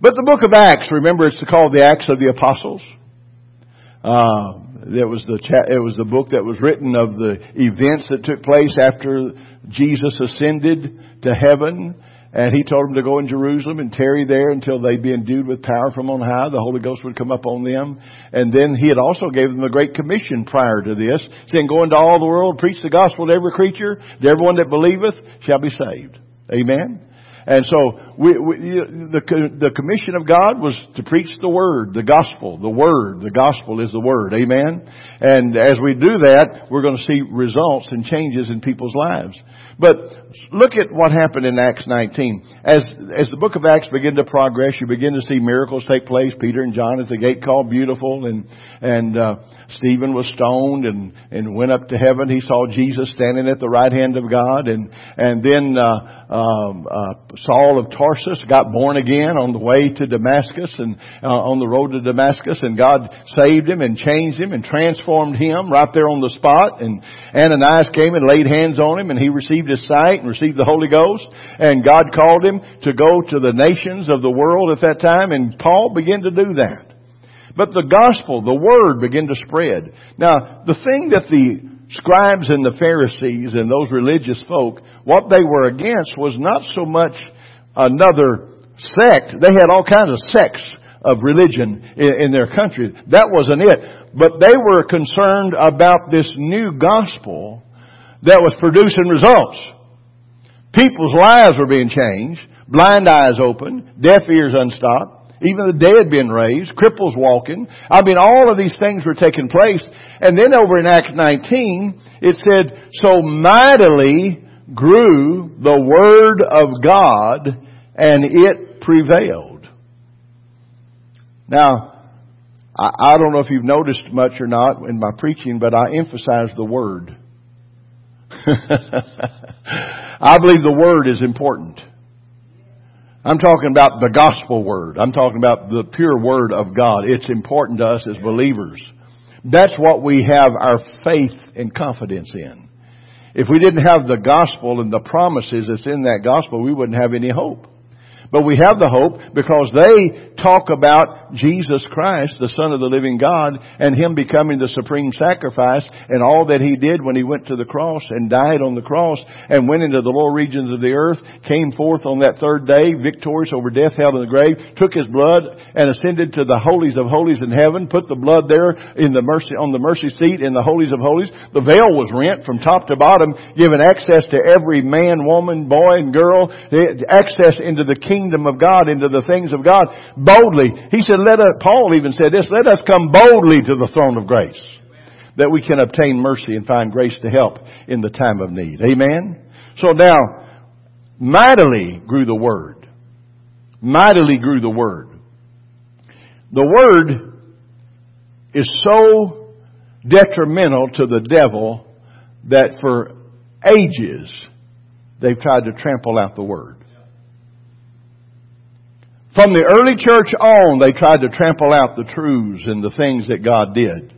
But the book of Acts, remember it's called the Acts of the Apostles. Uh, it was the cha- it was the book that was written of the events that took place after Jesus ascended to heaven and he told them to go in Jerusalem and tarry there until they'd be endued with power from on high. The Holy Ghost would come up on them. And then he had also gave them a great commission prior to this, saying, go into all the world, preach the gospel to every creature, to everyone that believeth shall be saved. Amen. And so we, we, the, the commission of God was to preach the word, the gospel, the word. The gospel is the word. Amen. And as we do that, we're going to see results and changes in people's lives. But look at what happened in Acts 19. As, as the book of Acts begin to progress, you begin to see miracles take place. Peter and John at the gate called beautiful and, and, uh, Stephen was stoned and, and went up to heaven. He saw Jesus standing at the right hand of God and, and then, uh, um, uh, Saul of Tarsus got born again on the way to Damascus and uh, on the road to Damascus and God saved him and changed him and transformed him right there on the spot and Ananias came and laid hands on him and he received his sight and received the Holy Ghost and God called him to go to the nations of the world at that time and Paul began to do that. But the gospel, the word began to spread. Now, the thing that the scribes and the Pharisees and those religious folk, what they were against was not so much another sect. They had all kinds of sects of religion in, their country. That wasn't it. But they were concerned about this new gospel that was producing results. People's lives were being changed, blind eyes open, deaf ears unstopped, even the dead being raised, cripples walking. I mean, all of these things were taking place. And then over in Acts 19, it said, so mightily grew the word of God and it prevailed. Now, I, don't know if you've noticed much or not in my preaching, but I emphasize the word. I believe the word is important. I'm talking about the gospel word. I'm talking about the pure word of God. It's important to us as believers. That's what we have our faith and confidence in. If we didn't have the gospel and the promises that's in that gospel, we wouldn't have any hope. But we have the hope because they talk about Jesus Christ, the Son of the living God, and Him becoming the supreme sacrifice and all that He did when He went to the cross and died on the cross and went into the lower regions of the earth, came forth on that third day, victorious over death, hell, and the grave, took His blood and ascended to the holies of holies in heaven, put the blood there in the mercy, on the mercy seat in the holies of holies. The veil was rent from top to bottom, giving access to every man, woman, boy, and girl, access into the kingdom kingdom of God, into the things of God boldly. He said, let us, Paul even said this, let us come boldly to the throne of grace that we can obtain mercy and find grace to help in the time of need. Amen? So now, mightily grew the word. Mightily grew the word. The word is so detrimental to the devil that for ages they've tried to trample out the word. From the early church on, they tried to trample out the truths and the things that God did.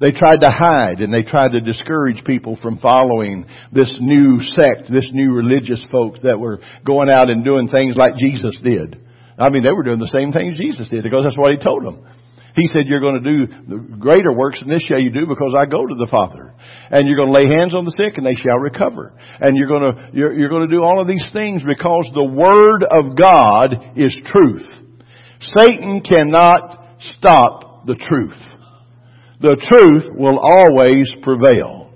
They tried to hide and they tried to discourage people from following this new sect, this new religious folks that were going out and doing things like Jesus did. I mean, they were doing the same things Jesus did because that's what He told them. He said, you're going to do the greater works than this shall you do because I go to the Father. And you're going to lay hands on the sick and they shall recover. And you're going to, you're, you're going to do all of these things because the Word of God is truth. Satan cannot stop the truth. The truth will always prevail.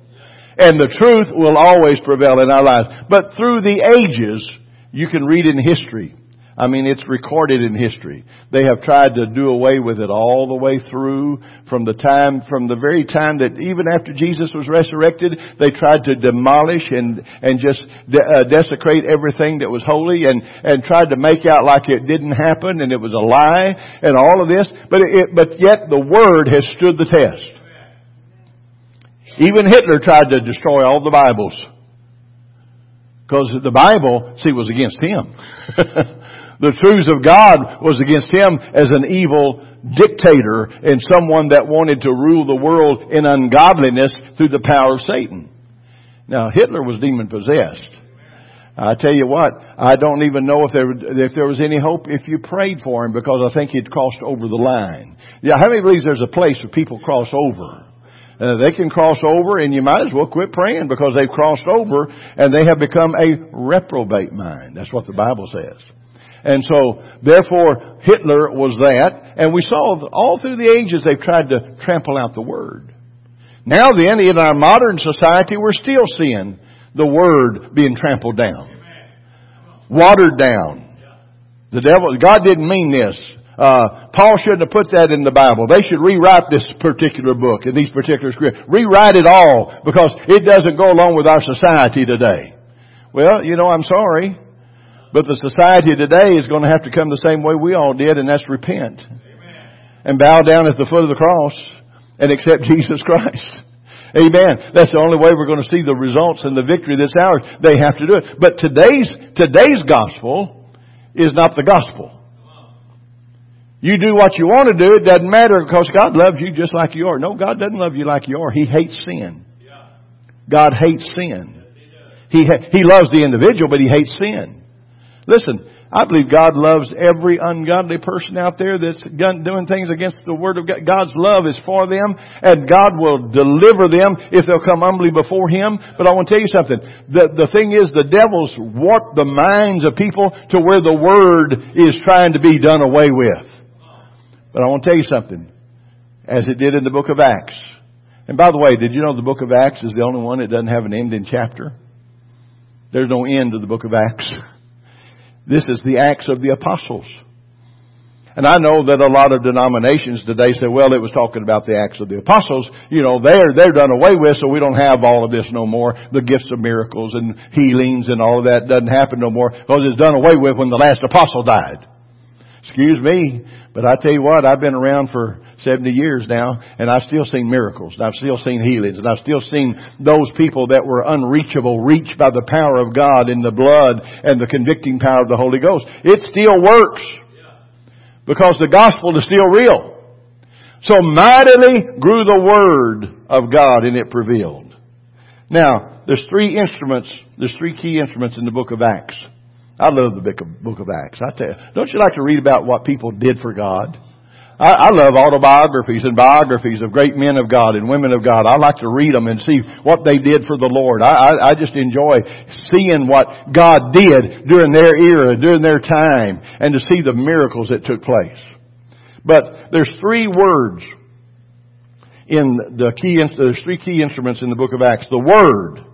And the truth will always prevail in our lives. But through the ages, you can read in history I mean, it's recorded in history. They have tried to do away with it all the way through from the time, from the very time that even after Jesus was resurrected, they tried to demolish and, and just de- uh, desecrate everything that was holy and, and tried to make out like it didn't happen and it was a lie and all of this. But it, but yet the Word has stood the test. Even Hitler tried to destroy all the Bibles. Because the Bible, see, was against him. the truths of God was against him as an evil dictator and someone that wanted to rule the world in ungodliness through the power of Satan. Now, Hitler was demon possessed. I tell you what, I don't even know if there if there was any hope if you prayed for him because I think he'd crossed over the line. Yeah, how many believes there's a place where people cross over? Uh, they can cross over and you might as well quit praying because they've crossed over and they have become a reprobate mind. That's what the Bible says. And so, therefore, Hitler was that, and we saw all through the ages they've tried to trample out the Word. Now then, in our modern society, we're still seeing the Word being trampled down. Watered down. The devil, God didn't mean this. Uh, Paul shouldn't have put that in the Bible. They should rewrite this particular book and these particular scripts. Rewrite it all because it doesn't go along with our society today. Well, you know, I'm sorry, but the society today is going to have to come the same way we all did, and that's repent. And bow down at the foot of the cross and accept Jesus Christ. Amen. That's the only way we're going to see the results and the victory that's ours. They have to do it. But today's, today's gospel is not the gospel. You do what you want to do, it doesn't matter because God loves you just like you are. No, God doesn't love you like you are. He hates sin. God hates sin. He, ha- he loves the individual, but He hates sin. Listen, I believe God loves every ungodly person out there that's doing things against the Word of God. God's love is for them, and God will deliver them if they'll come humbly before Him. But I want to tell you something. The, the thing is, the devil's warped the minds of people to where the Word is trying to be done away with. But I want to tell you something. As it did in the book of Acts. And by the way, did you know the book of Acts is the only one that doesn't have an ending chapter? There's no end to the book of Acts. This is the Acts of the Apostles. And I know that a lot of denominations today say, well, it was talking about the Acts of the Apostles. You know, they're, they're done away with, so we don't have all of this no more. The gifts of miracles and healings and all of that doesn't happen no more because it's done away with when the last apostle died. Excuse me, but I tell you what, I've been around for 70 years now, and I've still seen miracles, and I've still seen healings, and I've still seen those people that were unreachable reached by the power of God in the blood and the convicting power of the Holy Ghost. It still works. Because the gospel is still real. So mightily grew the word of God and it prevailed. Now, there's three instruments, there's three key instruments in the book of Acts. I love the book of, book of Acts. I tell you, don't you like to read about what people did for God? I, I love autobiographies and biographies of great men of God and women of God. I like to read them and see what they did for the Lord. I, I, I just enjoy seeing what God did during their era, during their time, and to see the miracles that took place. But there's three words in the key, there's three key instruments in the book of Acts. The Word.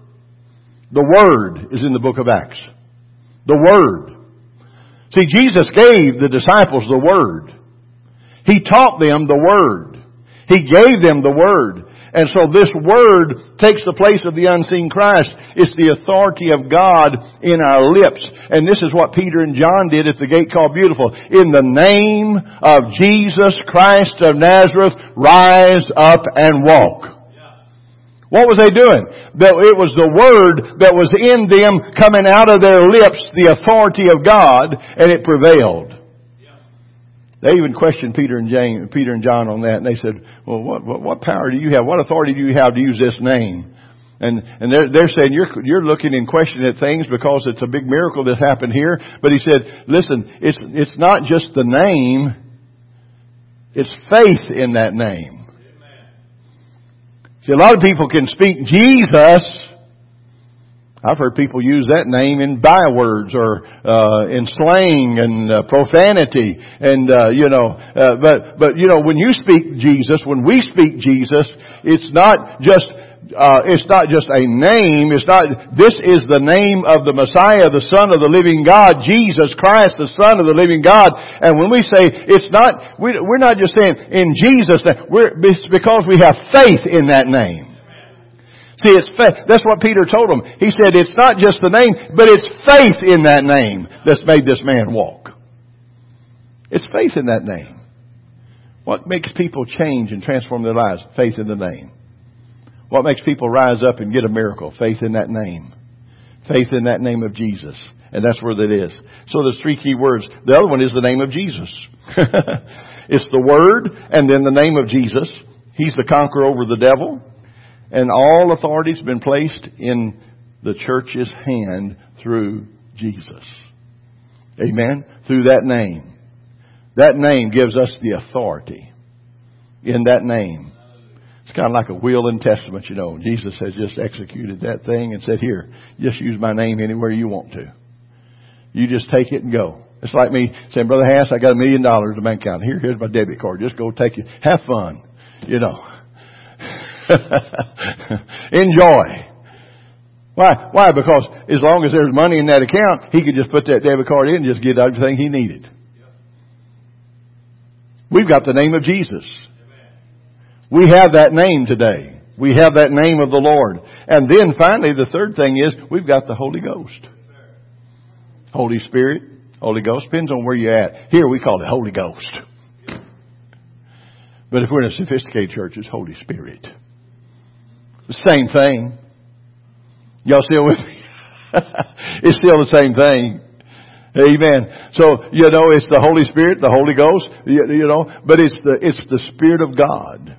The Word is in the book of Acts. The Word. See, Jesus gave the disciples the Word. He taught them the Word. He gave them the Word. And so this Word takes the place of the unseen Christ. It's the authority of God in our lips. And this is what Peter and John did at the gate called Beautiful. In the name of Jesus Christ of Nazareth, rise up and walk. What was they doing? It was the word that was in them coming out of their lips, the authority of God, and it prevailed. They even questioned Peter and James, Peter and John on that, and they said, "Well, what, what, what power do you have? What authority do you have to use this name?" And and they're they're saying you're you're looking and questioning at things because it's a big miracle that happened here. But he said, "Listen, it's it's not just the name; it's faith in that name." See, a lot of people can speak Jesus I've heard people use that name in bywords or uh, in slang and uh, profanity, and uh, you know. Uh, but but you know, when you speak Jesus, when we speak Jesus, it's not just uh, it's not just a name. It's not. This is the name of the Messiah, the Son of the Living God, Jesus Christ, the Son of the Living God. And when we say it's not, we, we're not just saying in Jesus'. We're, it's because we have faith in that name. See, it's faith. That's what Peter told him. He said, it's not just the name, but it's faith in that name that's made this man walk. It's faith in that name. What makes people change and transform their lives? Faith in the name. What makes people rise up and get a miracle? Faith in that name. Faith in that name of Jesus. And that's where that is. So there's three key words. The other one is the name of Jesus. it's the Word and then the name of Jesus. He's the conqueror over the devil. And all authority has been placed in the church's hand through Jesus. Amen? Through that name. That name gives us the authority in that name. It's kind of like a will and testament, you know. Jesus has just executed that thing and said, here, just use my name anywhere you want to. You just take it and go. It's like me saying, Brother Hass, I got a million dollars in the bank account. Here, here's my debit card. Just go take it. Have fun. You know. Enjoy. Why? Why? Because as long as there's money in that account, he could just put that debit card in and just get everything he needed. We've got the name of Jesus. We have that name today. We have that name of the Lord. And then finally, the third thing is we've got the Holy Ghost. Holy Spirit, Holy Ghost, depends on where you're at. Here we call it Holy Ghost. But if we're in a sophisticated church, it's Holy Spirit. Same thing. Y'all still with me? it's still the same thing. Amen. So, you know, it's the Holy Spirit, the Holy Ghost, you, you know, but it's the, it's the Spirit of God.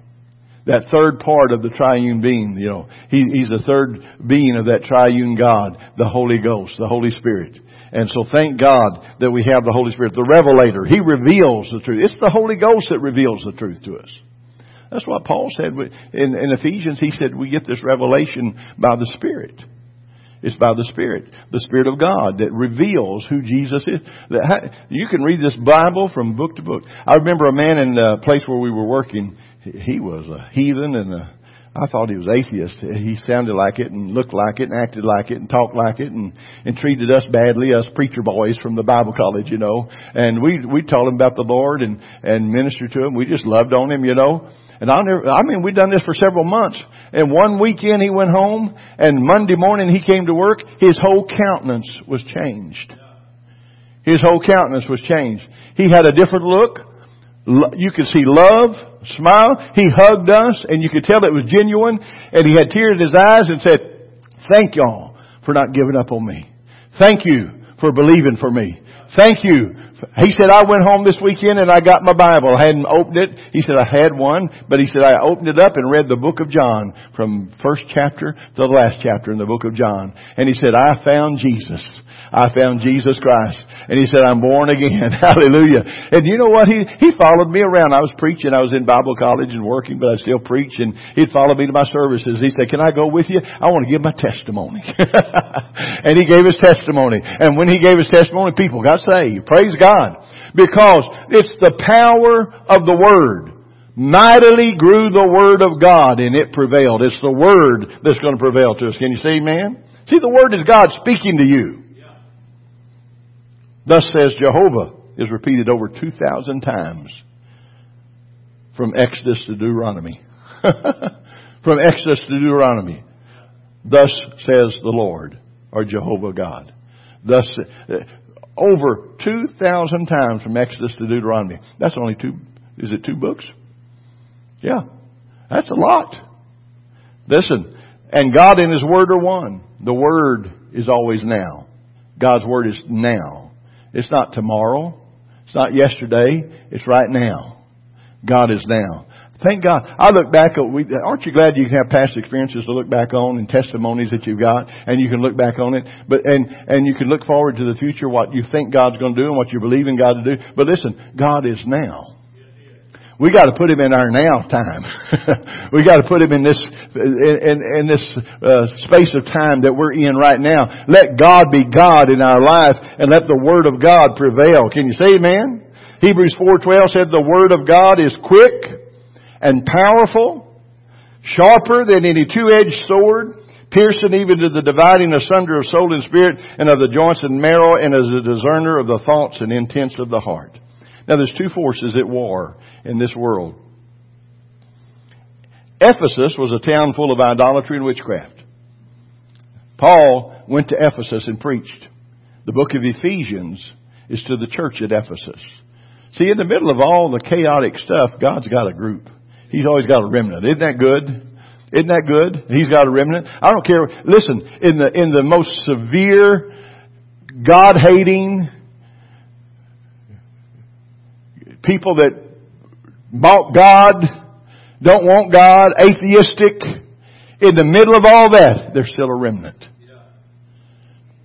That third part of the triune being, you know, he, he's the third being of that triune God, the Holy Ghost, the Holy Spirit. And so thank God that we have the Holy Spirit, the revelator. He reveals the truth. It's the Holy Ghost that reveals the truth to us. That's what Paul said in, in Ephesians. He said we get this revelation by the Spirit. It's by the Spirit, the Spirit of God that reveals who Jesus is. You can read this Bible from book to book. I remember a man in the place where we were working. He was a heathen and a, I thought he was atheist. He sounded like it and looked like it and acted like it and talked like it and, and treated us badly, us preacher boys from the Bible college, you know. And we, we told him about the Lord and, and ministered to him. We just loved on him, you know. And I never, I mean, we'd done this for several months. And one weekend he went home and Monday morning he came to work. His whole countenance was changed. His whole countenance was changed. He had a different look. You could see love, smile. He hugged us and you could tell it was genuine. And he had tears in his eyes and said, thank y'all for not giving up on me. Thank you for believing for me. Thank you he said, I went home this weekend and I got my Bible. I hadn't opened it. He said, I had one, but he said, I opened it up and read the book of John from first chapter to the last chapter in the book of John. And he said, I found Jesus. I found Jesus Christ. And he said, I'm born again. Hallelujah. And you know what? He, he followed me around. I was preaching. I was in Bible college and working, but I still preach. And he'd follow me to my services. He said, can I go with you? I want to give my testimony. and he gave his testimony. And when he gave his testimony, people got saved. Praise God. God. Because it's the power of the Word. Mightily grew the Word of God and it prevailed. It's the Word that's going to prevail to us. Can you see, man? See, the Word is God speaking to you. Thus says Jehovah is repeated over 2,000 times from Exodus to Deuteronomy. from Exodus to Deuteronomy. Thus says the Lord, or Jehovah God. Thus, over 2,000 times from Exodus to Deuteronomy. That's only two, is it two books? Yeah. That's a lot. Listen, and God and His Word are one. The Word is always now. God's Word is now. It's not tomorrow. It's not yesterday. It's right now. God is now. Thank God. I look back aren't you glad you can have past experiences to look back on and testimonies that you've got and you can look back on it, but, and, and you can look forward to the future, what you think God's going to do and what you believe in God to do. But listen, God is now. We got to put him in our now time. we got to put him in this in, in, in this uh, space of time that we're in right now. Let God be God in our life, and let the Word of God prevail. Can you say Amen? Hebrews four twelve said the Word of God is quick and powerful, sharper than any two-edged sword, piercing even to the dividing asunder of soul and spirit and of the joints and marrow and as a discerner of the thoughts and intents of the heart. Now there's two forces at war in this world. Ephesus was a town full of idolatry and witchcraft. Paul went to Ephesus and preached. The book of Ephesians is to the church at Ephesus. See, in the middle of all the chaotic stuff, God's got a group. He's always got a remnant. Isn't that good? Isn't that good? He's got a remnant. I don't care. Listen, in the, in the most severe, God-hating, people that mock God, don't want God, atheistic, in the middle of all that, there's still a remnant.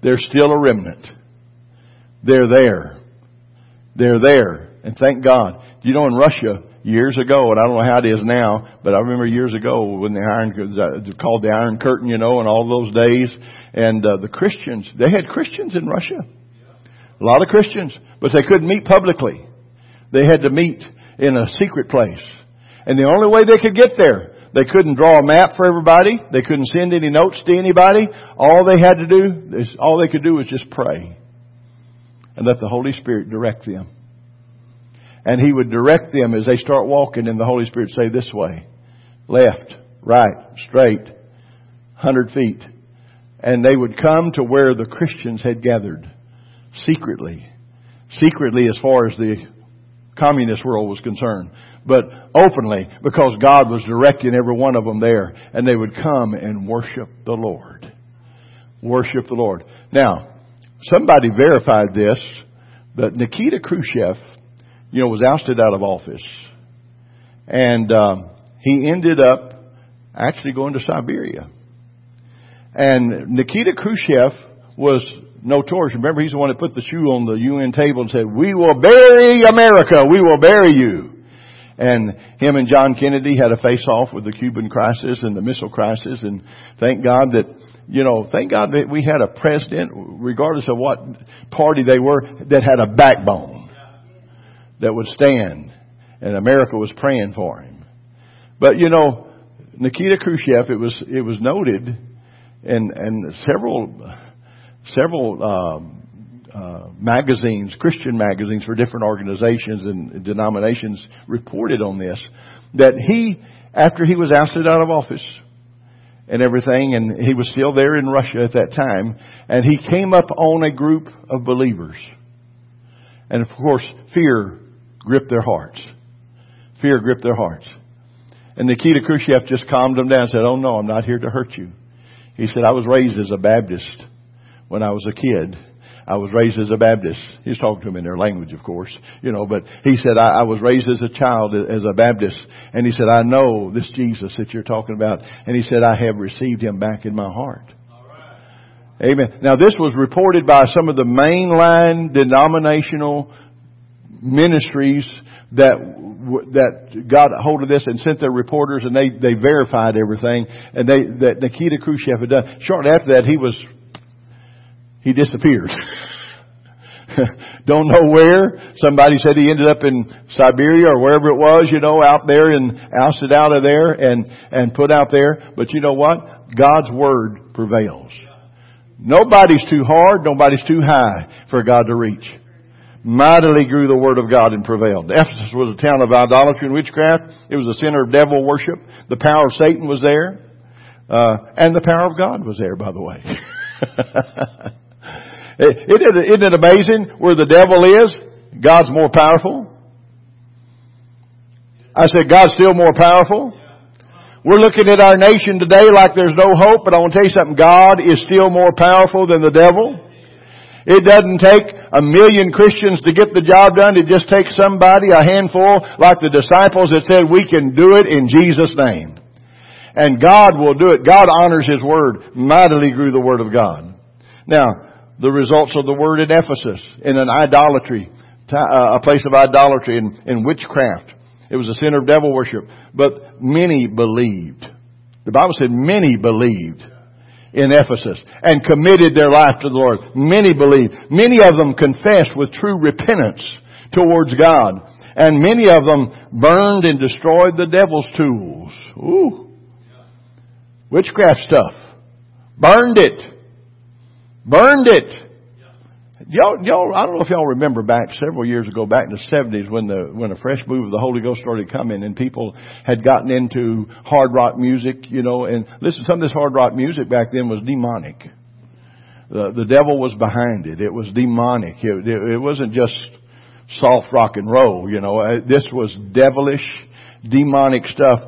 There's still a remnant. They're there. They're there. And thank God. You know, in Russia, years ago, and I don't know how it is now, but I remember years ago when the Iron, uh, called the Iron Curtain, you know, and all those days, and uh, the Christians, they had Christians in Russia. A lot of Christians, but they couldn't meet publicly. They had to meet in a secret place. And the only way they could get there, they couldn't draw a map for everybody. They couldn't send any notes to anybody. All they had to do, is, all they could do was just pray. And let the Holy Spirit direct them. And He would direct them as they start walking and the Holy Spirit say this way. Left, right, straight, hundred feet. And they would come to where the Christians had gathered. Secretly. Secretly as far as the communist world was concerned. But openly because God was directing every one of them there. And they would come and worship the Lord. Worship the Lord. Now, somebody verified this, but Nikita Khrushchev you know, was ousted out of office. And um, he ended up actually going to Siberia. And Nikita Khrushchev was notorious. Remember, he's the one that put the shoe on the UN table and said, we will bury America. We will bury you. And him and John Kennedy had a face off with the Cuban crisis and the missile crisis. And thank God that, you know, thank God that we had a president, regardless of what party they were, that had a backbone that would stand. And America was praying for him. But you know, Nikita Khrushchev, it was, it was noted and, and several, several, um, uh, magazines, Christian magazines for different organizations and denominations reported on this, that he, after he was ousted out of office and everything, and he was still there in Russia at that time, and he came up on a group of believers. And of course, fear gripped their hearts. Fear gripped their hearts. And Nikita Khrushchev just calmed them down and said, Oh no, I'm not here to hurt you. He said, I was raised as a Baptist when I was a kid. I was raised as a Baptist. He was talking to them in their language, of course, you know, but he said, I, I was raised as a child as a Baptist. And he said, I know this Jesus that you're talking about. And he said, I have received him back in my heart. Amen. Now this was reported by some of the mainline denominational ministries that that got hold of this and sent their reporters and they they verified everything and they that Nikita Khrushchev had done. Shortly after that, he was he disappeared. Don't know where. Somebody said he ended up in Siberia or wherever it was, you know, out there and ousted out of there and, and put out there. But you know what? God's Word prevails. Nobody's too hard, nobody's too high for God to reach mightily grew the word of God and prevailed. Ephesus was a town of idolatry and witchcraft. It was a center of devil worship. The power of Satan was there. Uh, and the power of God was there, by the way. Isn't it amazing where the devil is? God's more powerful. I said, God's still more powerful. We're looking at our nation today like there's no hope, but I want to tell you something. God is still more powerful than the devil. It doesn't take a million Christians to get the job done. It just takes somebody, a handful, like the disciples that said, we can do it in Jesus' name. And God will do it. God honors His Word. Mightily grew the Word of God. Now, the results of the Word in Ephesus, in an idolatry, uh, a place of idolatry and, and witchcraft. It was a center of devil worship. But many believed. The Bible said many believed in Ephesus and committed their life to the Lord. Many believed. Many of them confessed with true repentance towards God. And many of them burned and destroyed the devil's tools. Ooh. Witchcraft stuff. Burned it. Burned it. Y'all, y'all, I don't know if y'all remember back several years ago, back in the 70s when the, when a fresh move of the Holy Ghost started coming and people had gotten into hard rock music, you know, and listen, some of this hard rock music back then was demonic. The, the devil was behind it. It was demonic. It, it, it wasn't just soft rock and roll, you know. Uh, this was devilish, demonic stuff.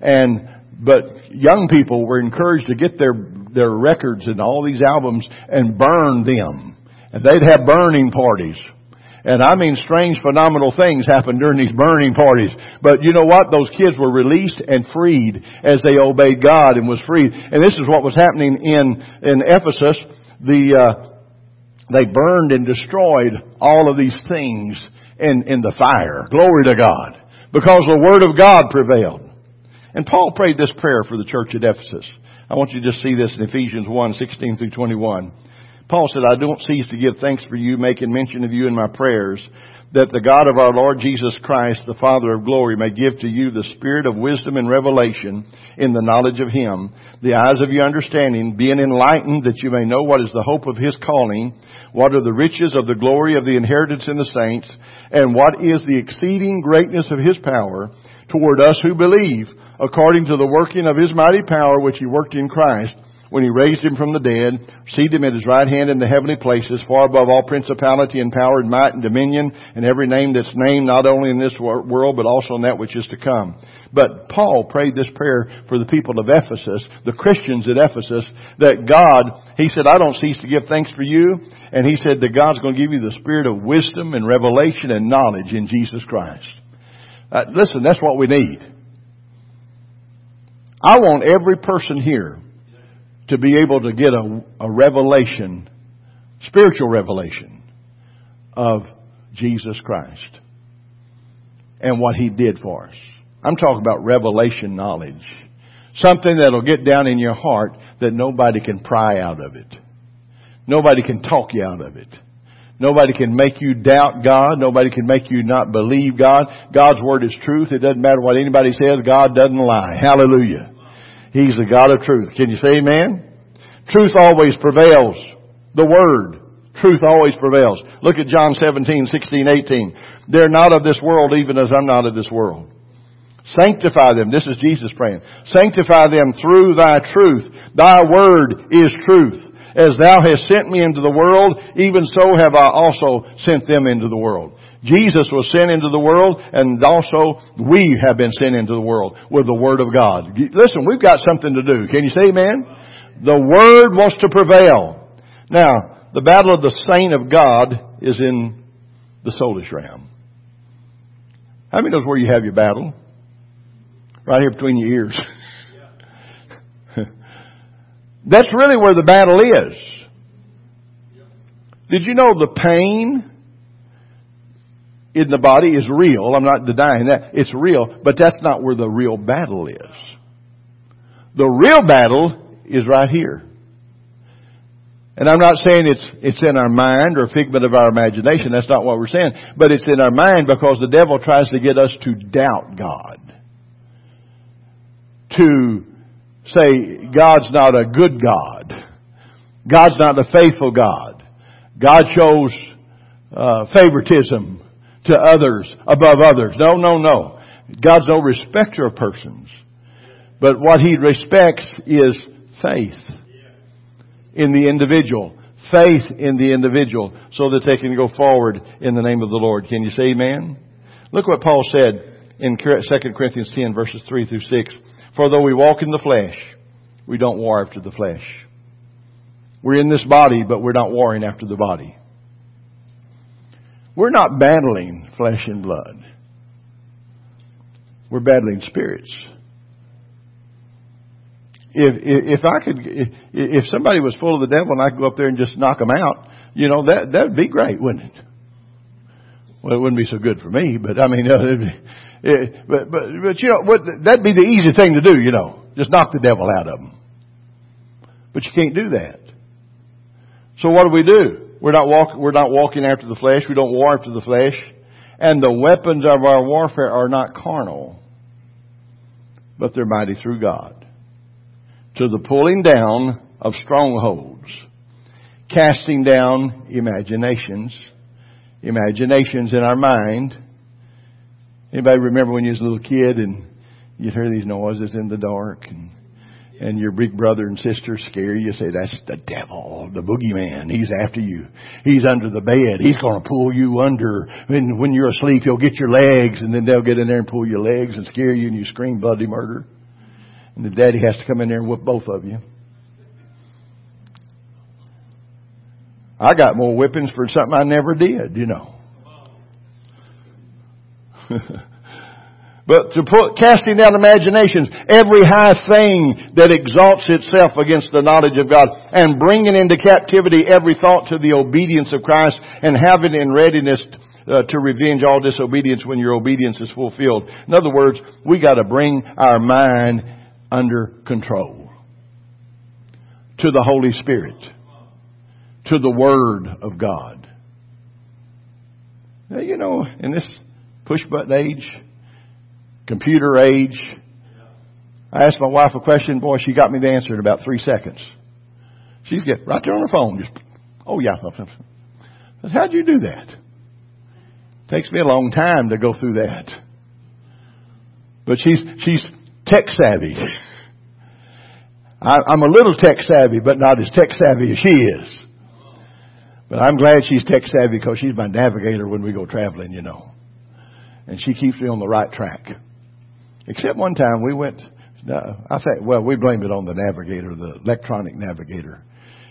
And, but young people were encouraged to get their, their records and all these albums and burn them and they'd have burning parties. And I mean strange phenomenal things happened during these burning parties. But you know what? Those kids were released and freed as they obeyed God and was freed. And this is what was happening in, in Ephesus. The, uh, they burned and destroyed all of these things in, in the fire. Glory to God. Because the Word of God prevailed. And Paul prayed this prayer for the church at Ephesus. I want you to just see this in Ephesians 1, 16 through 21. Paul said, I don't cease to give thanks for you, making mention of you in my prayers, that the God of our Lord Jesus Christ, the Father of glory, may give to you the spirit of wisdom and revelation in the knowledge of Him, the eyes of your understanding, being enlightened that you may know what is the hope of His calling, what are the riches of the glory of the inheritance in the saints, and what is the exceeding greatness of His power toward us who believe, according to the working of His mighty power which He worked in Christ, when he raised him from the dead, seated him at his right hand in the heavenly places, far above all principality and power and might and dominion, and every name that's named not only in this world, but also in that which is to come. But Paul prayed this prayer for the people of Ephesus, the Christians at Ephesus, that God, he said, I don't cease to give thanks for you, and he said that God's going to give you the spirit of wisdom and revelation and knowledge in Jesus Christ. Uh, listen, that's what we need. I want every person here to be able to get a, a revelation, spiritual revelation of Jesus Christ and what He did for us. I'm talking about revelation knowledge. Something that'll get down in your heart that nobody can pry out of it. Nobody can talk you out of it. Nobody can make you doubt God. Nobody can make you not believe God. God's Word is truth. It doesn't matter what anybody says. God doesn't lie. Hallelujah. He's the God of truth. Can you say amen? Truth always prevails. The Word. Truth always prevails. Look at John 17, 16, 18. They're not of this world even as I'm not of this world. Sanctify them. This is Jesus praying. Sanctify them through thy truth. Thy word is truth. As thou hast sent me into the world, even so have I also sent them into the world. Jesus was sent into the world and also we have been sent into the world with the Word of God. Listen, we've got something to do. Can you say amen? The Word wants to prevail. Now, the battle of the saint of God is in the soulish realm. How many knows where you have your battle? Right here between your ears. That's really where the battle is. Did you know the pain in the body is real. I'm not denying that. It's real, but that's not where the real battle is. The real battle is right here. And I'm not saying it's, it's in our mind or a figment of our imagination. That's not what we're saying. But it's in our mind because the devil tries to get us to doubt God. To say God's not a good God. God's not a faithful God. God shows uh, favoritism to others above others. No, no, no. God's no respecter of persons. But what He respects is faith in the individual. Faith in the individual so that they can go forward in the name of the Lord. Can you say amen? Look what Paul said in 2 Corinthians 10 verses 3 through 6. For though we walk in the flesh, we don't war after the flesh. We're in this body, but we're not warring after the body. We're not battling flesh and blood. We're battling spirits. If, if, if I could, if, if somebody was full of the devil and I could go up there and just knock them out, you know, that, that would be great, wouldn't it? Well, it wouldn't be so good for me, but I mean, uh, it, but, but, but you know, what, that'd be the easy thing to do, you know. Just knock the devil out of them. But you can't do that. So what do we do? We're not, walk, we're not walking after the flesh. We don't war after the flesh. And the weapons of our warfare are not carnal, but they're mighty through God. To the pulling down of strongholds, casting down imaginations, imaginations in our mind. Anybody remember when you was a little kid and you'd hear these noises in the dark and and your big brother and sister scare you, say, that's the devil, the boogeyman. He's after you. He's under the bed. He's going to pull you under. When, when you're asleep, he'll get your legs and then they'll get in there and pull your legs and scare you and you scream bloody murder. And the daddy has to come in there and whip both of you. I got more whippings for something I never did, you know. But to put, casting down imaginations, every high thing that exalts itself against the knowledge of God, and bringing into captivity every thought to the obedience of Christ, and having in readiness uh, to revenge all disobedience when your obedience is fulfilled. In other words, we got to bring our mind under control to the Holy Spirit, to the Word of God. Now, you know, in this push button age, computer age. I asked my wife a question, boy, she got me the answer in about three seconds. She's get right there on her phone, just, oh yeah. I said, how'd you do that? Takes me a long time to go through that. But she's, she's tech savvy. I, I'm a little tech savvy, but not as tech savvy as she is. But I'm glad she's tech savvy because she's my navigator when we go traveling, you know. And she keeps me on the right track. Except one time we went, uh I think, well, we blamed it on the navigator, the electronic navigator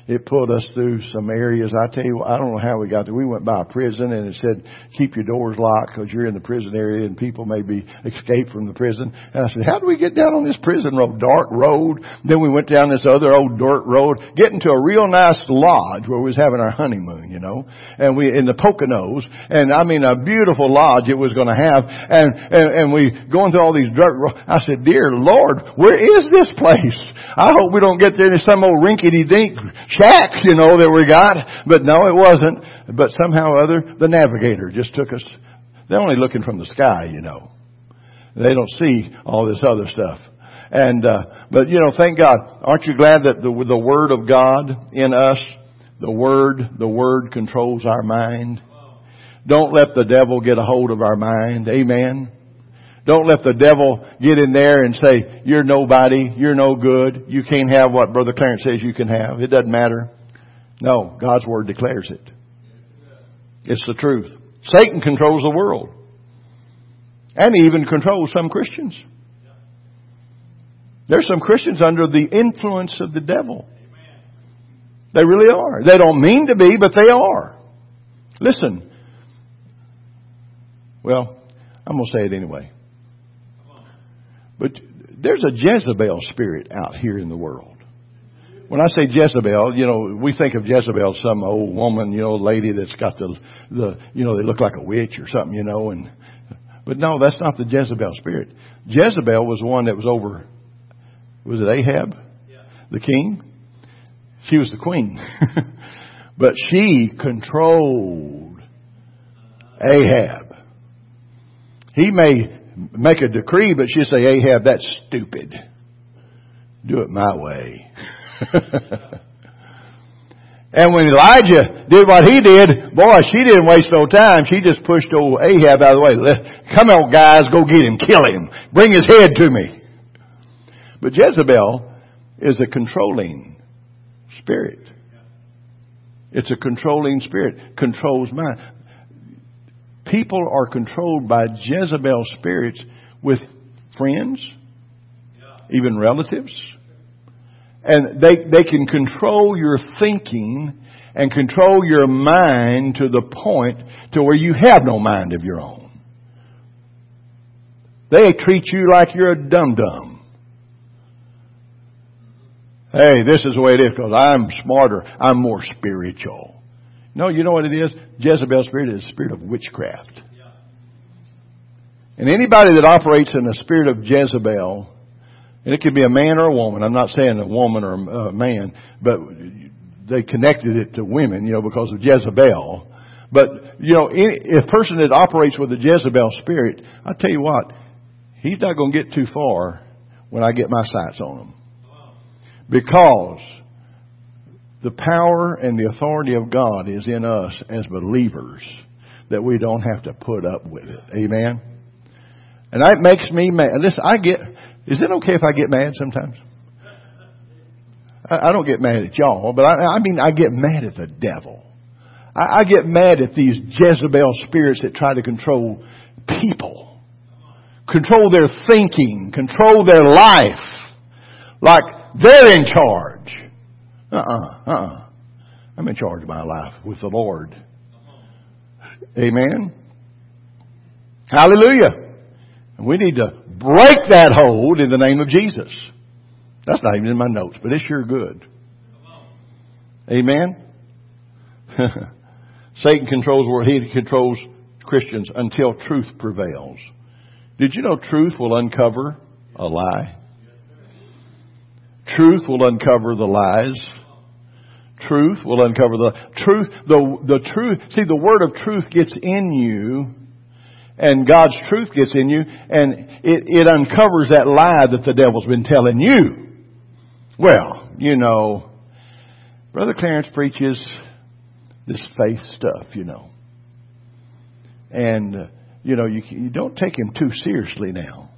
it pulled us through some areas. I tell you, I don't know how we got there. We went by a prison and it said, keep your doors locked because you're in the prison area and people may be escaped from the prison. And I said, how do we get down on this prison road? Dark road. Then we went down this other old dirt road, getting to a real nice lodge where we was having our honeymoon, you know, and we, in the Poconos. And I mean, a beautiful lodge it was going to have. And, and, and we going through all these dirt roads. I said, dear Lord, where is this place? I hope we don't get there in some old rinkety dink shack, you know, that we got. But no, it wasn't. But somehow or other, the navigator just took us. They're only looking from the sky, you know. They don't see all this other stuff. And, uh, but you know, thank God. Aren't you glad that the, the Word of God in us, the Word, the Word controls our mind? Don't let the devil get a hold of our mind. Amen. Don't let the devil get in there and say, you're nobody, you're no good, you can't have what Brother Clarence says you can have. It doesn't matter. No, God's Word declares it. It's the truth. Satan controls the world. And he even controls some Christians. There's some Christians under the influence of the devil. They really are. They don't mean to be, but they are. Listen. Well, I'm going to say it anyway. But there's a Jezebel spirit out here in the world. When I say Jezebel, you know, we think of Jezebel, some old woman, you know, lady that's got the, the, you know, they look like a witch or something, you know, and, but no, that's not the Jezebel spirit. Jezebel was the one that was over, was it Ahab? Yeah. The king? She was the queen. but she controlled Ahab. He may make a decree, but she'd say, Ahab, that's stupid. Do it my way. and when Elijah did what he did, boy, she didn't waste no time. She just pushed old Ahab out of the way. Come on, guys, go get him, kill him, bring his head to me. But Jezebel is a controlling spirit. It's a controlling spirit, controls mind people are controlled by Jezebel spirits with friends, even relatives. And they, they can control your thinking and control your mind to the point to where you have no mind of your own. They treat you like you're a dum-dum. Hey, this is the way it is because I'm smarter. I'm more spiritual. No, you know what it is? Jezebel's spirit is a spirit of witchcraft. And anybody that operates in a spirit of Jezebel, and it could be a man or a woman, I'm not saying a woman or a uh, man, but they connected it to women, you know, because of Jezebel. But, you know, if a person that operates with a Jezebel spirit, I tell you what, he's not going to get too far when I get my sights on him. Because the power and the authority of God is in us as believers that we don't have to put up with it. Amen. And that makes me mad. Listen, I get, is it okay if I get mad sometimes? I, don't get mad at y'all, but I, I, mean, I get mad at the devil. I, I get mad at these Jezebel spirits that try to control people, control their thinking, control their life, like they're in charge. Uh-uh, uh-uh. I'm in charge of my life with the Lord. Amen. Hallelujah. And we need to break that hold in the name of Jesus. That's not even in my notes, but it's sure good. Amen? Satan controls world. He controls Christians until truth prevails. Did you know truth will uncover a lie? Truth will uncover the lies. Truth will uncover the truth. The, the truth. See, the word of truth gets in you and God's truth gets in you and it, it uncovers that lie that the devil's been telling you. Well, you know, Brother Clarence preaches this faith stuff, you know. And, uh, you know, you, you don't take him too seriously now.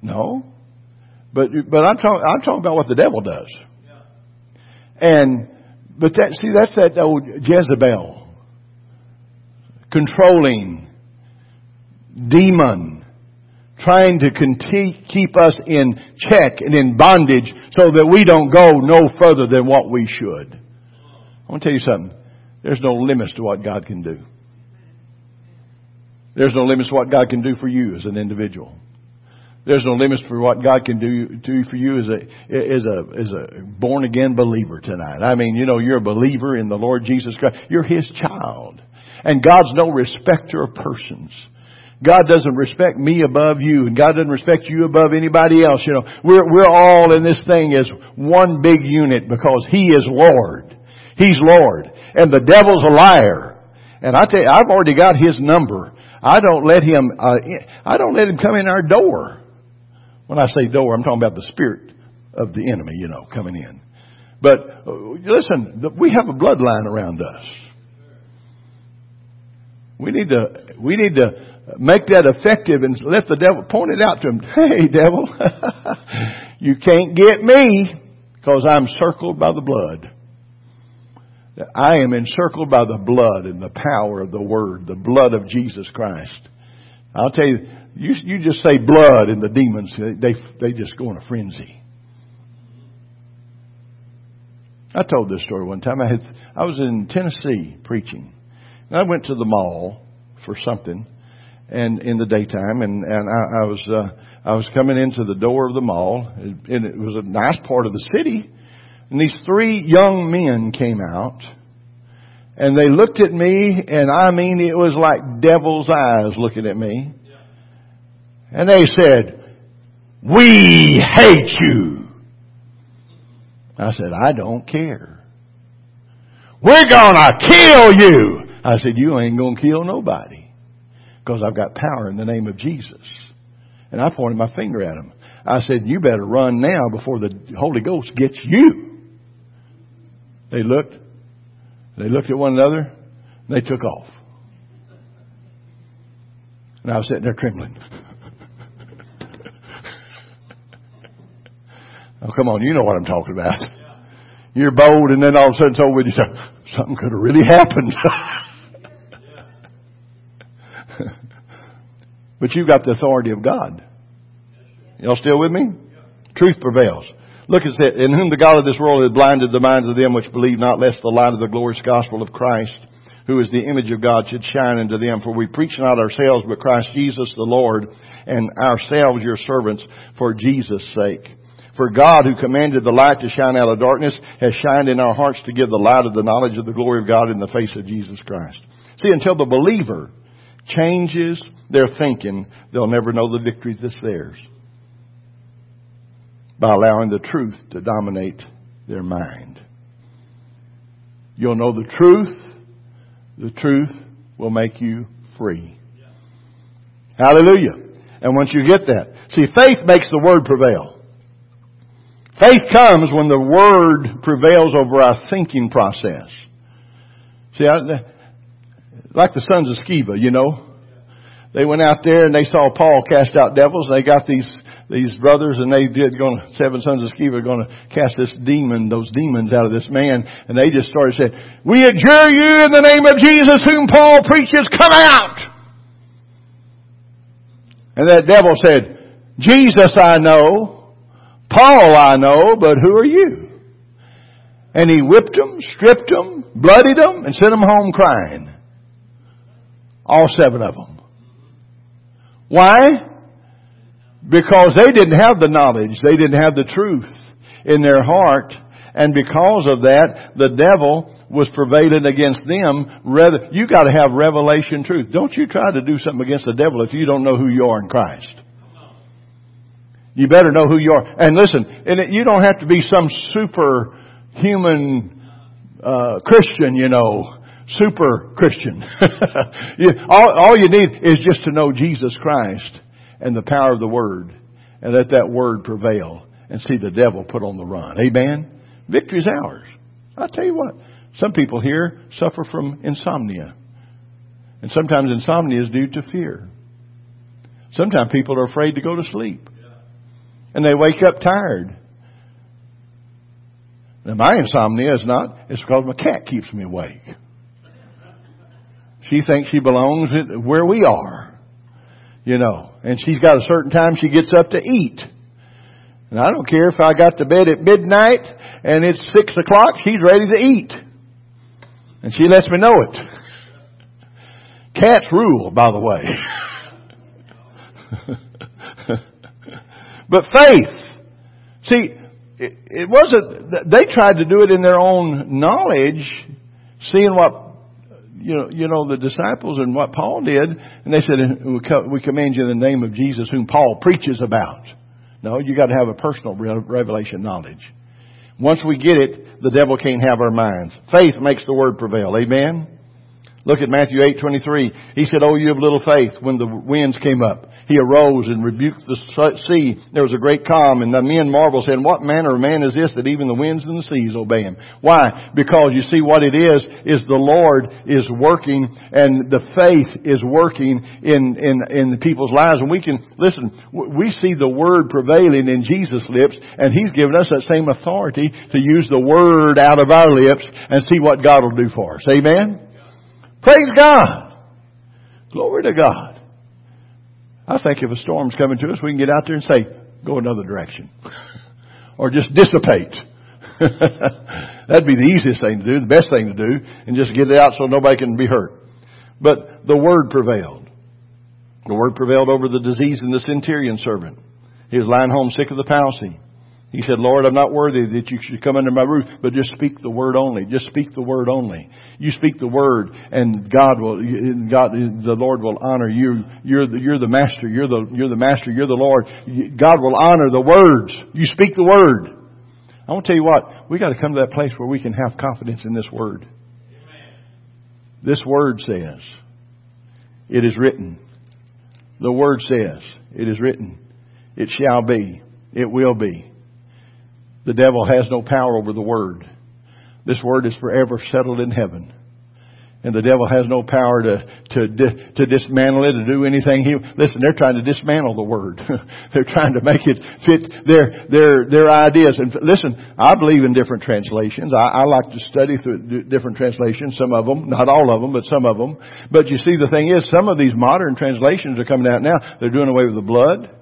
No. But, but I'm talking, I'm talking about what the devil does. And, but that, see, that's that old Jezebel. Controlling. Demon. Trying to conti- keep us in check and in bondage so that we don't go no further than what we should. I want to tell you something. There's no limits to what God can do. There's no limits to what God can do for you as an individual. There's no limits for what God can do, do for you as a, as a, as a born again believer tonight. I mean, you know, you're a believer in the Lord Jesus Christ. You're His child. And God's no respecter of persons. God doesn't respect me above you, and God doesn't respect you above anybody else. You know, we're, we're all in this thing as one big unit because He is Lord. He's Lord. And the devil's a liar. And I tell you, I've already got His number. I don't let Him, uh, I don't let Him come in our door. When I say door, I'm talking about the spirit of the enemy, you know, coming in. But uh, listen, we have a bloodline around us. We need to, we need to make that effective and let the devil point it out to him. Hey, devil, you can't get me because I'm circled by the blood. I am encircled by the blood and the power of the Word, the blood of Jesus Christ. I'll tell you, you, you just say blood and the demons, they, they just go in a frenzy. I told this story one time. I had, I was in Tennessee preaching. And I went to the mall for something and in the daytime, and and I, I was uh, I was coming into the door of the mall, and it was a nice part of the city, and these three young men came out, and they looked at me, and I mean it was like devil's eyes looking at me, and they said, "We hate you." I said, "I don't care." We're gonna kill you. I said, you ain't gonna kill nobody because I've got power in the name of Jesus. And I pointed my finger at him. I said, you better run now before the Holy Ghost gets you. They looked. They looked at one another. And they took off. And I was sitting there trembling. Oh, come on. You know what I'm talking about. You're bold and then all of a sudden so with you. Something could have really happened. But you've got the authority of God. Y'all still with me? Truth prevails. Look at it. In whom the God of this world has blinded the minds of them which believe not, lest the light of the glorious gospel of Christ, who is the image of God, should shine into them. For we preach not ourselves, but Christ Jesus the Lord, and ourselves your servants for Jesus' sake. For God, who commanded the light to shine out of darkness, has shined in our hearts to give the light of the knowledge of the glory of God in the face of Jesus Christ. See, until the believer changes their thinking, they'll never know the victory that's theirs. By allowing the truth to dominate their mind. You'll know the truth. The truth will make you free. Hallelujah. And once you get that, see, faith makes the word prevail. Faith comes when the word prevails over our thinking process. See, I, like the sons of Sceva, you know. They went out there and they saw Paul cast out devils. They got these these brothers and they did going seven sons of Sceva going to cast this demon, those demons out of this man, and they just started saying, "We adjure you in the name of Jesus, whom Paul preaches, come out." And that devil said, "Jesus I know, Paul I know, but who are you?" And he whipped them, stripped them, bloodied them, and sent them home crying. All seven of them. Why? Because they didn't have the knowledge. They didn't have the truth in their heart. And because of that, the devil was prevailing against them. Rather, you gotta have revelation truth. Don't you try to do something against the devil if you don't know who you are in Christ. You better know who you are. And listen, and you don't have to be some superhuman uh, Christian, you know, super Christian. you, all, all you need is just to know Jesus Christ and the power of the Word, and let that Word prevail, and see the devil put on the run. Amen. Victory's ours. I tell you what, some people here suffer from insomnia. And sometimes insomnia is due to fear. Sometimes people are afraid to go to sleep. And they wake up tired. Now my insomnia is not, it's because my cat keeps me awake. She thinks she belongs where we are. You know, and she's got a certain time she gets up to eat. And I don't care if I got to bed at midnight and it's six o'clock, she's ready to eat. And she lets me know it. Cats rule, by the way. but faith. See, it, it wasn't, they tried to do it in their own knowledge, seeing what, you know, you know, the disciples and what Paul did, and they said, uh, we command you in the name of Jesus whom Paul preaches about. No, you gotta have a personal revelation knowledge. Once we get it, the devil can't have our minds. Faith makes the word prevail. Amen? Look at Matthew 8:23. He said, "Oh, you have little faith." When the winds came up, he arose and rebuked the sea. There was a great calm, and the men marveled, saying, "What manner of man is this that even the winds and the seas obey him?" Why? Because you see, what it is is the Lord is working, and the faith is working in in in the people's lives. And we can listen. We see the word prevailing in Jesus' lips, and He's given us that same authority to use the word out of our lips and see what God will do for us. Amen. Praise God. Glory to God. I think if a storm's coming to us, we can get out there and say, go another direction. or just dissipate. That'd be the easiest thing to do, the best thing to do, and just get it out so nobody can be hurt. But the word prevailed. The word prevailed over the disease in the centurion servant. He was lying home sick of the palsy. He said, Lord, I'm not worthy that you should come under my roof, but just speak the word only. Just speak the word only. You speak the word and God will, God, the Lord will honor you. You're the, you're the master. You're the, you're the master. You're the Lord. God will honor the words. You speak the word. I want to tell you what, we got to come to that place where we can have confidence in this word. This word says, it is written. The word says, it is written. It shall be. It will be. The devil has no power over the word. This word is forever settled in heaven. And the devil has no power to, to, to dismantle it, to do anything. He, listen, they're trying to dismantle the word. they're trying to make it fit their, their, their ideas. And listen, I believe in different translations. I, I like to study through different translations, some of them, not all of them, but some of them. But you see, the thing is, some of these modern translations are coming out now. They're doing away with the blood.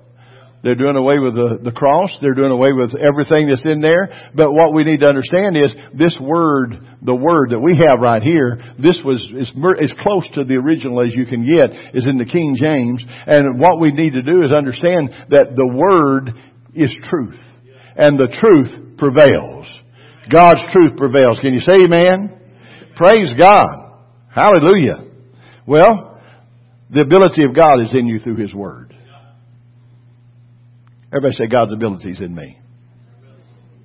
They're doing away with the, the cross. They're doing away with everything that's in there. But what we need to understand is this word, the word that we have right here, this was as, as close to the original as you can get is in the King James. And what we need to do is understand that the word is truth. And the truth prevails. God's truth prevails. Can you say amen? Praise God. Hallelujah. Well, the ability of God is in you through His Word. Everybody say God's abilities in me.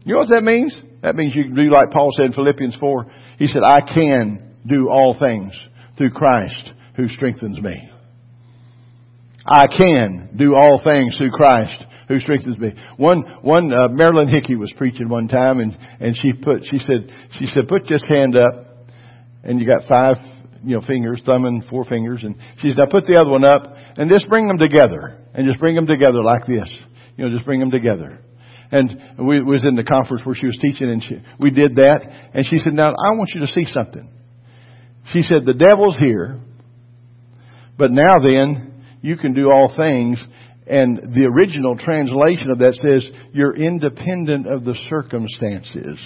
You know what that means? That means you can do like Paul said in Philippians 4. He said, I can do all things through Christ who strengthens me. I can do all things through Christ who strengthens me. One, one, uh, Marilyn Hickey was preaching one time and, and she put, she said, she said, put this hand up and you got five, you know, fingers, thumb and four fingers and she said, now put the other one up and just bring them together and just bring them together like this. You know, just bring them together. And we was in the conference where she was teaching and she, we did that. And she said, now I want you to see something. She said, the devil's here, but now then you can do all things. And the original translation of that says, you're independent of the circumstances.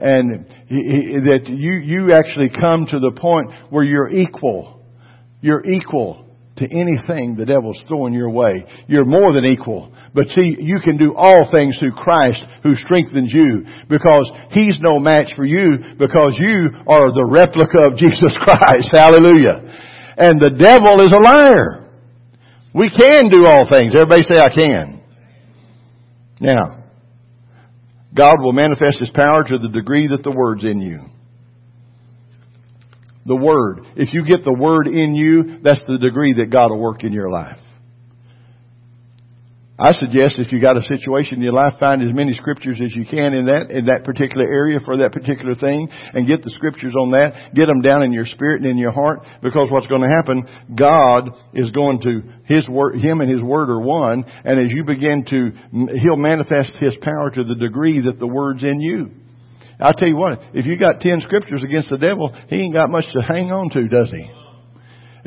And that you, you actually come to the point where you're equal. You're equal to anything the devil's throwing your way. You're more than equal. But see, you can do all things through Christ who strengthens you because He's no match for you because you are the replica of Jesus Christ. Hallelujah. And the devil is a liar. We can do all things. Everybody say I can. Now, God will manifest His power to the degree that the Word's in you the Word. If you get the Word in you, that's the degree that God will work in your life. I suggest if you got a situation in your life, find as many scriptures as you can in that, in that particular area for that particular thing and get the scriptures on that. Get them down in your spirit and in your heart because what's going to happen, God is going to, His word, Him and His Word are one and as you begin to, He'll manifest His power to the degree that the Word's in you. I'll tell you what, if you got ten scriptures against the devil, he ain't got much to hang on to, does he?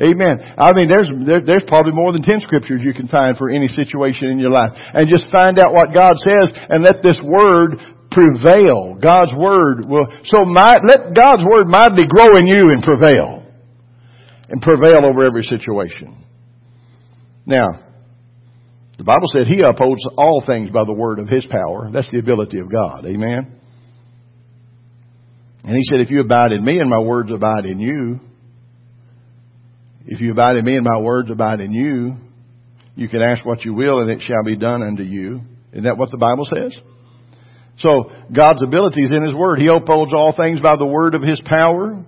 Amen. I mean, there's there, there's probably more than ten scriptures you can find for any situation in your life, and just find out what God says, and let this word prevail. God's word will so my, let God's word mightily grow in you and prevail, and prevail over every situation. Now, the Bible said He upholds all things by the word of His power. That's the ability of God. Amen. And he said, if you abide in me and my words abide in you, if you abide in me and my words abide in you, you can ask what you will and it shall be done unto you. Isn't that what the Bible says? So God's ability is in His Word. He upholds all things by the word of His power.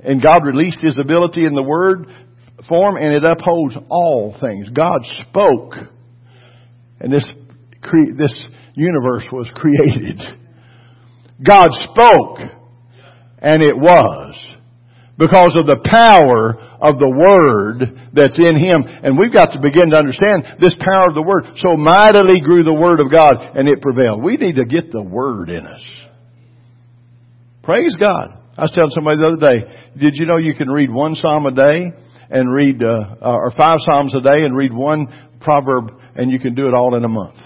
And God released His ability in the Word form and it upholds all things. God spoke. And this, this universe was created. God spoke and it was. Because of the power of the Word that's in Him. And we've got to begin to understand this power of the Word. So mightily grew the Word of God and it prevailed. We need to get the Word in us. Praise God. I was telling somebody the other day, did you know you can read one Psalm a day and read, uh, or five Psalms a day and read one proverb and you can do it all in a month?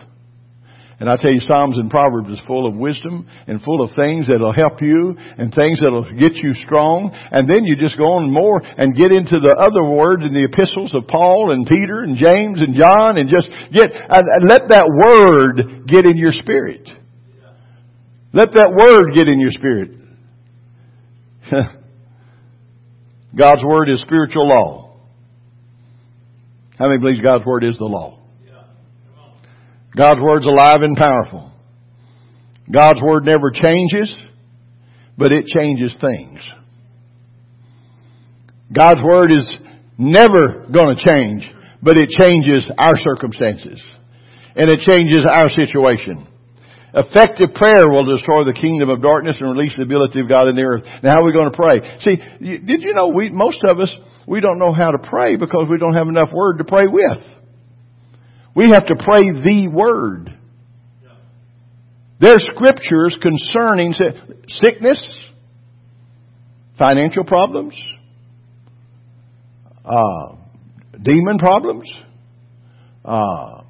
And I tell you, Psalms and Proverbs is full of wisdom and full of things that'll help you and things that'll get you strong. And then you just go on more and get into the other words in the epistles of Paul and Peter and James and John and just get, and, let that word get in your spirit. Let that word get in your spirit. God's word is spiritual law. How many believes God's word is the law? God's Word's alive and powerful. God's Word never changes, but it changes things. God's Word is never going to change, but it changes our circumstances. And it changes our situation. Effective prayer will destroy the kingdom of darkness and release the ability of God in the earth. Now how are we going to pray? See, did you know we, most of us, we don't know how to pray because we don't have enough word to pray with. We have to pray the Word. There are scriptures concerning sickness, financial problems, uh, demon problems, uh,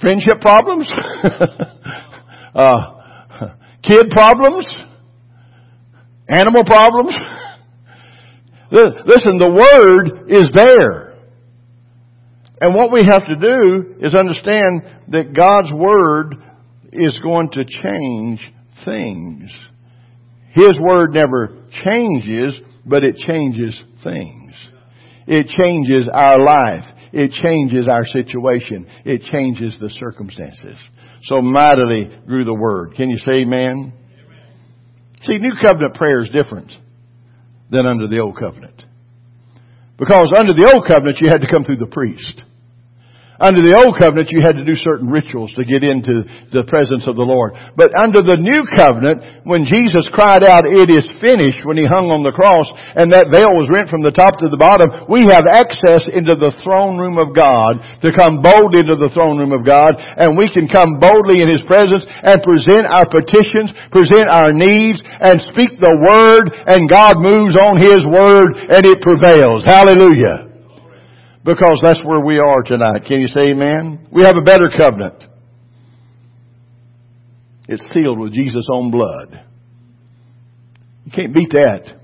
friendship problems, uh, kid problems, animal problems. Listen, the Word is there. And what we have to do is understand that God's Word is going to change things. His Word never changes, but it changes things. It changes our life. It changes our situation. It changes the circumstances. So mightily grew the Word. Can you say amen? amen? See, New Covenant prayer is different than under the Old Covenant. Because under the old covenant, you had to come through the priest. Under the old covenant, you had to do certain rituals to get into the presence of the Lord. But under the new covenant, when Jesus cried out, it is finished, when he hung on the cross, and that veil was rent from the top to the bottom, we have access into the throne room of God to come boldly into the throne room of God, and we can come boldly in his presence and present our petitions, present our needs, and speak the word, and God moves on his word, and it prevails. Hallelujah. Because that's where we are tonight. Can you say amen? We have a better covenant. It's sealed with Jesus' own blood. You can't beat that.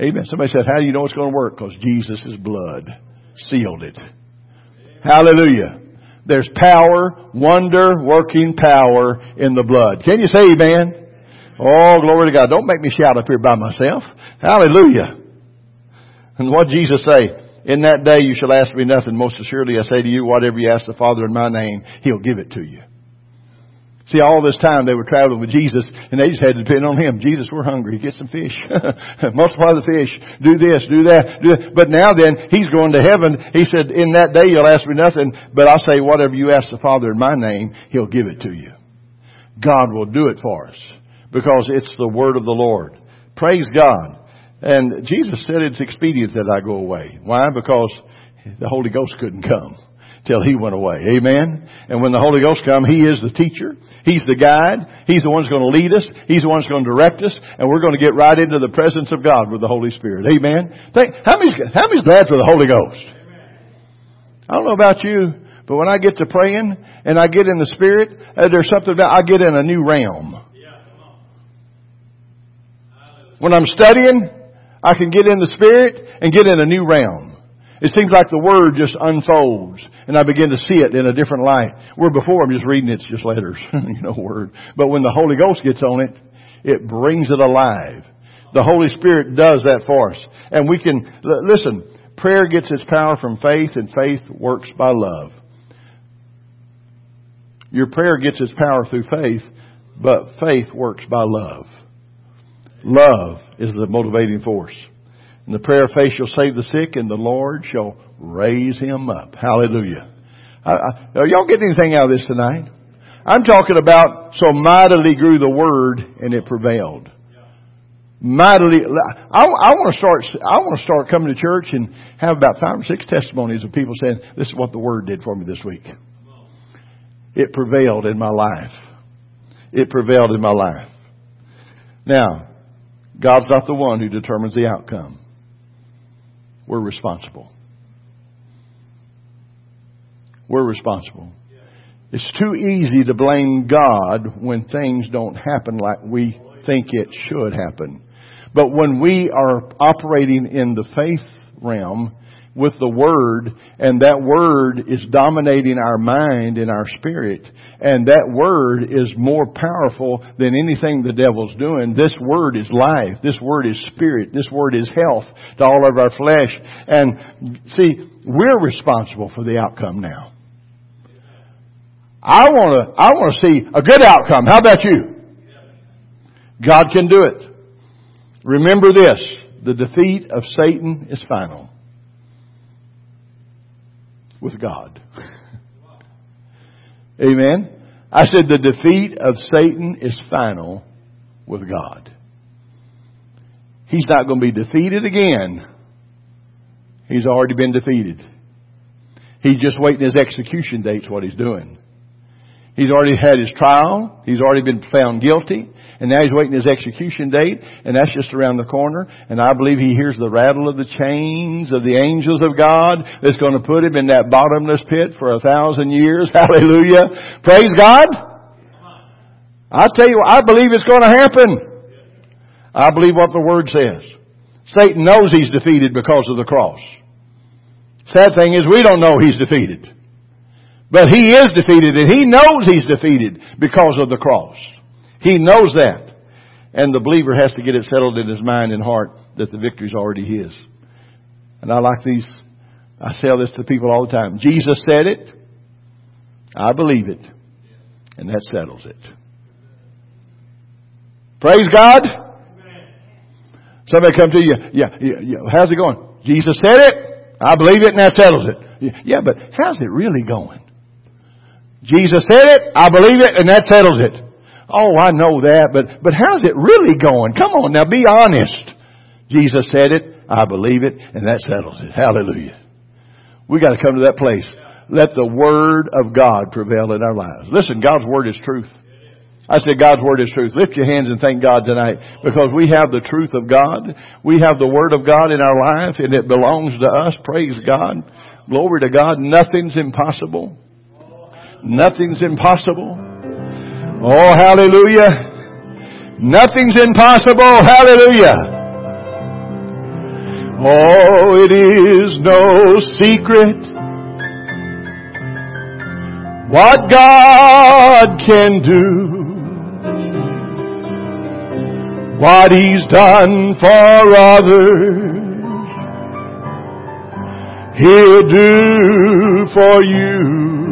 Amen. Somebody said, how do you know it's going to work? Because Jesus' blood sealed it. Hallelujah. There's power, wonder working power in the blood. Can you say amen? Oh, glory to God. Don't make me shout up here by myself. Hallelujah. And what Jesus say? In that day you shall ask me nothing. Most assuredly I say to you, whatever you ask the Father in my name, He'll give it to you. See, all this time they were traveling with Jesus and they just had to depend on Him. Jesus, we're hungry. Get some fish. Multiply the fish. Do this, do that, do that. But now then, He's going to heaven. He said, in that day you'll ask me nothing, but I'll say whatever you ask the Father in my name, He'll give it to you. God will do it for us because it's the word of the Lord. Praise God. And Jesus said it's expedient that I go away. Why? Because the Holy Ghost couldn't come till he went away. Amen. And when the Holy Ghost come, he is the teacher. He's the guide. He's the one who's going to lead us. He's the one who's going to direct us. And we're going to get right into the presence of God with the Holy Spirit. Amen. Think, how many's, how many's glad for the Holy Ghost? I don't know about you, but when I get to praying and I get in the Spirit, uh, there's something about, I get in a new realm. When I'm studying, I can get in the Spirit and get in a new realm. It seems like the Word just unfolds and I begin to see it in a different light. Where before I'm just reading it's just letters, you know, Word. But when the Holy Ghost gets on it, it brings it alive. The Holy Spirit does that for us. And we can, listen, prayer gets its power from faith and faith works by love. Your prayer gets its power through faith, but faith works by love. Love is the motivating force. And the prayer of faith shall save the sick, and the Lord shall raise him up. Hallelujah. I, I, are y'all getting anything out of this tonight? I'm talking about so mightily grew the word and it prevailed. Mightily, I, I want to start. I want to start coming to church and have about five or six testimonies of people saying, "This is what the word did for me this week." It prevailed in my life. It prevailed in my life. Now, God's not the one who determines the outcome. We're responsible. We're responsible. It's too easy to blame God when things don't happen like we think it should happen. But when we are operating in the faith realm, with the Word, and that Word is dominating our mind and our spirit, and that Word is more powerful than anything the devil's doing. This Word is life. This Word is spirit. This Word is health to all of our flesh. And see, we're responsible for the outcome now. I want to, I want to see a good outcome. How about you? God can do it. Remember this, the defeat of Satan is final with God. Amen. I said the defeat of Satan is final with God. He's not going to be defeated again. He's already been defeated. He's just waiting his execution date's what he's doing. He's already had his trial. He's already been found guilty. And now he's waiting his execution date. And that's just around the corner. And I believe he hears the rattle of the chains of the angels of God that's going to put him in that bottomless pit for a thousand years. Hallelujah. Praise God. I tell you, I believe it's going to happen. I believe what the Word says. Satan knows he's defeated because of the cross. Sad thing is we don't know he's defeated. But he is defeated and he knows he's defeated because of the cross. He knows that. And the believer has to get it settled in his mind and heart that the victory's already his. And I like these, I say this to people all the time. Jesus said it. I believe it. And that settles it. Praise God. Somebody come to you. Yeah, yeah, yeah. How's it going? Jesus said it. I believe it and that settles it. Yeah, but how's it really going? Jesus said it, I believe it, and that settles it. Oh, I know that, but, but how's it really going? Come on now, be honest. Jesus said it, I believe it, and that settles it. Hallelujah. We gotta come to that place. Let the Word of God prevail in our lives. Listen, God's Word is truth. I said God's Word is truth. Lift your hands and thank God tonight because we have the truth of God. We have the Word of God in our life and it belongs to us. Praise God. Glory to God. Nothing's impossible. Nothing's impossible. Oh, hallelujah. Nothing's impossible. Hallelujah. Oh, it is no secret what God can do. What He's done for others, He'll do for you.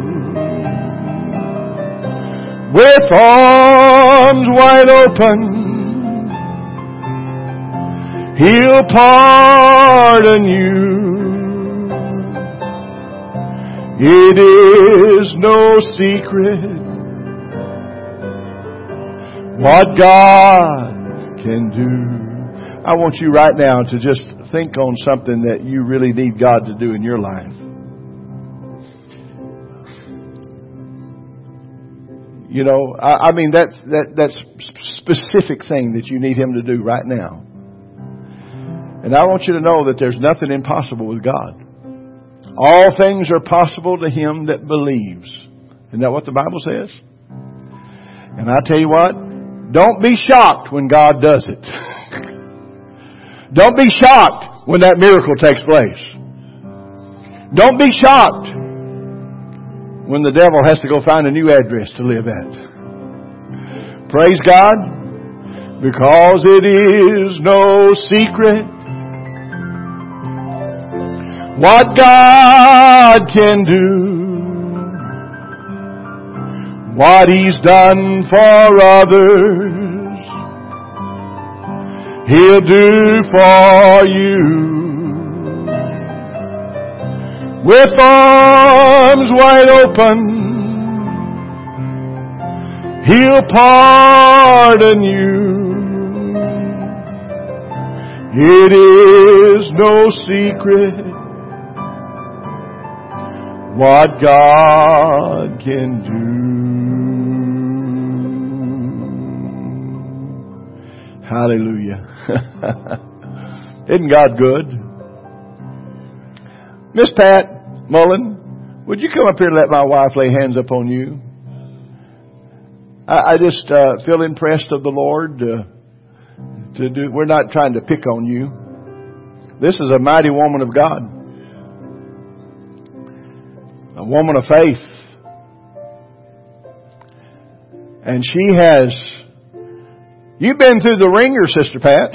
With arms wide open, He'll pardon you. It is no secret what God can do. I want you right now to just think on something that you really need God to do in your life. You know, I, I mean that's that that specific thing that you need Him to do right now. And I want you to know that there's nothing impossible with God. All things are possible to him that believes. Isn't that what the Bible says? And I tell you what, don't be shocked when God does it. don't be shocked when that miracle takes place. Don't be shocked when the devil has to go find a new address to live at. Praise God. Because it is no secret what God can do, what He's done for others, He'll do for you. With arms wide open, He'll pardon you. It is no secret what God can do. Hallelujah. Isn't God good? Miss Pat Mullen, would you come up here and let my wife lay hands upon you? I, I just uh, feel impressed of the Lord to, to do. We're not trying to pick on you. This is a mighty woman of God a woman of faith. And she has, you've been through the wringer, Sister Pat.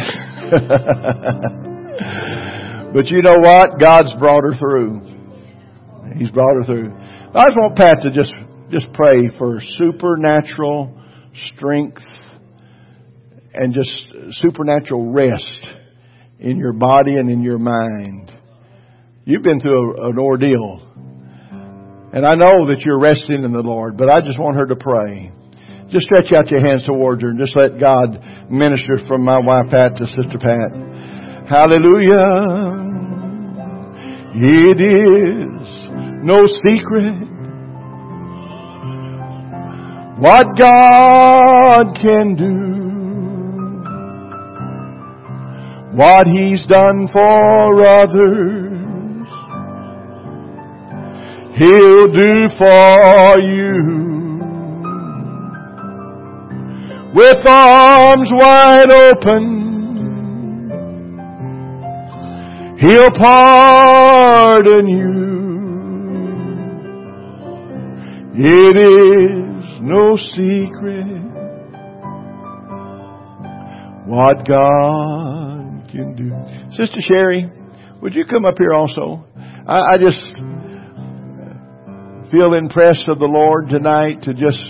but you know what? God's brought her through. He's brought her through. I just want Pat to just, just pray for supernatural strength and just supernatural rest in your body and in your mind. You've been through a, an ordeal. And I know that you're resting in the Lord, but I just want her to pray. Just stretch out your hands towards her and just let God minister from my wife Pat to Sister Pat. Hallelujah. It is no secret what God can do. What He's done for others He'll do for you. With arms wide open, He'll pardon you. It is no secret what God can do. Sister Sherry, would you come up here also? I, I just feel impressed of the Lord tonight to just